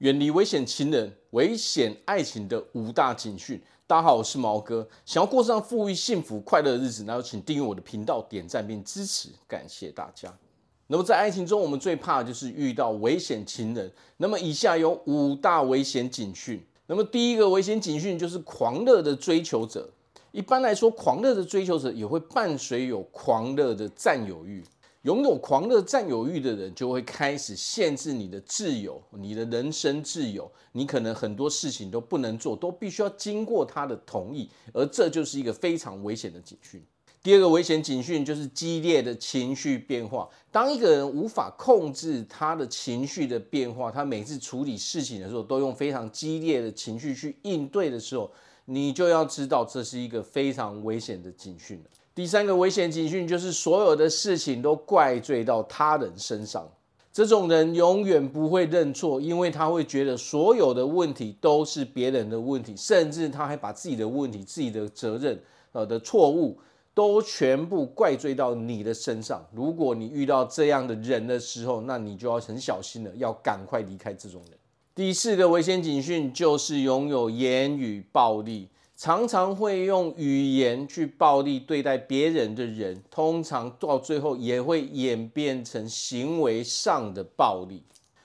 远离危险情人、危险爱情的五大警讯。大家好，我是毛哥。想要过上富裕、幸福、快乐的日子，那就请订阅我的频道、点赞并支持，感谢大家。那么在爱情中，我们最怕的就是遇到危险情人。那么以下有五大危险警讯。那么第一个危险警讯就是狂热的追求者。一般来说，狂热的追求者也会伴随有狂热的占有欲。拥有狂热占有欲的人，就会开始限制你的自由，你的人身自由。你可能很多事情都不能做，都必须要经过他的同意，而这就是一个非常危险的警讯。第二个危险警讯就是激烈的情绪变化。当一个人无法控制他的情绪的变化，他每次处理事情的时候都用非常激烈的情绪去应对的时候，你就要知道这是一个非常危险的警讯了。第三个危险警讯就是所有的事情都怪罪到他人身上。这种人永远不会认错，因为他会觉得所有的问题都是别人的问题，甚至他还把自己的问题、自己的责任、呃的错误都全部怪罪到你的身上。如果你遇到这样的人的时候，那你就要很小心了，要赶快离开这种人。第四个危险警讯就是拥有言语暴力。常常会用语言去暴力对待别人的人，通常到最后也会演变成行为上的暴力。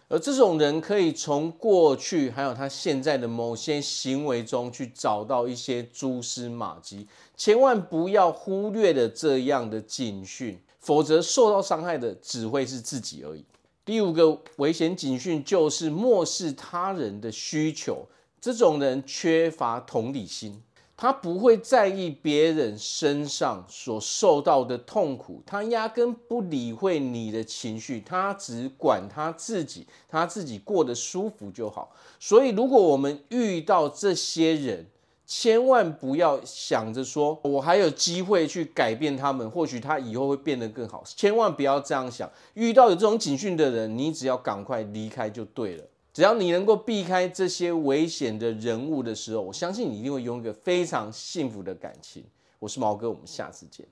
而这种人可以从过去还有他现在的某些行为中去找到一些蛛丝马迹，千万不要忽略了这样的警讯，否则受到伤害的只会是自己而已。第五个危险警讯就是漠视他人的需求。这种人缺乏同理心，他不会在意别人身上所受到的痛苦，他压根不理会你的情绪，他只管他自己，他自己过得舒服就好。所以，如果我们遇到这些人，千万不要想着说我还有机会去改变他们，或许他以后会变得更好，千万不要这样想。遇到有这种警讯的人，你只要赶快离开就对了。只要你能够避开这些危险的人物的时候，我相信你一定会拥有一个非常幸福的感情。我是毛哥，我们下次见。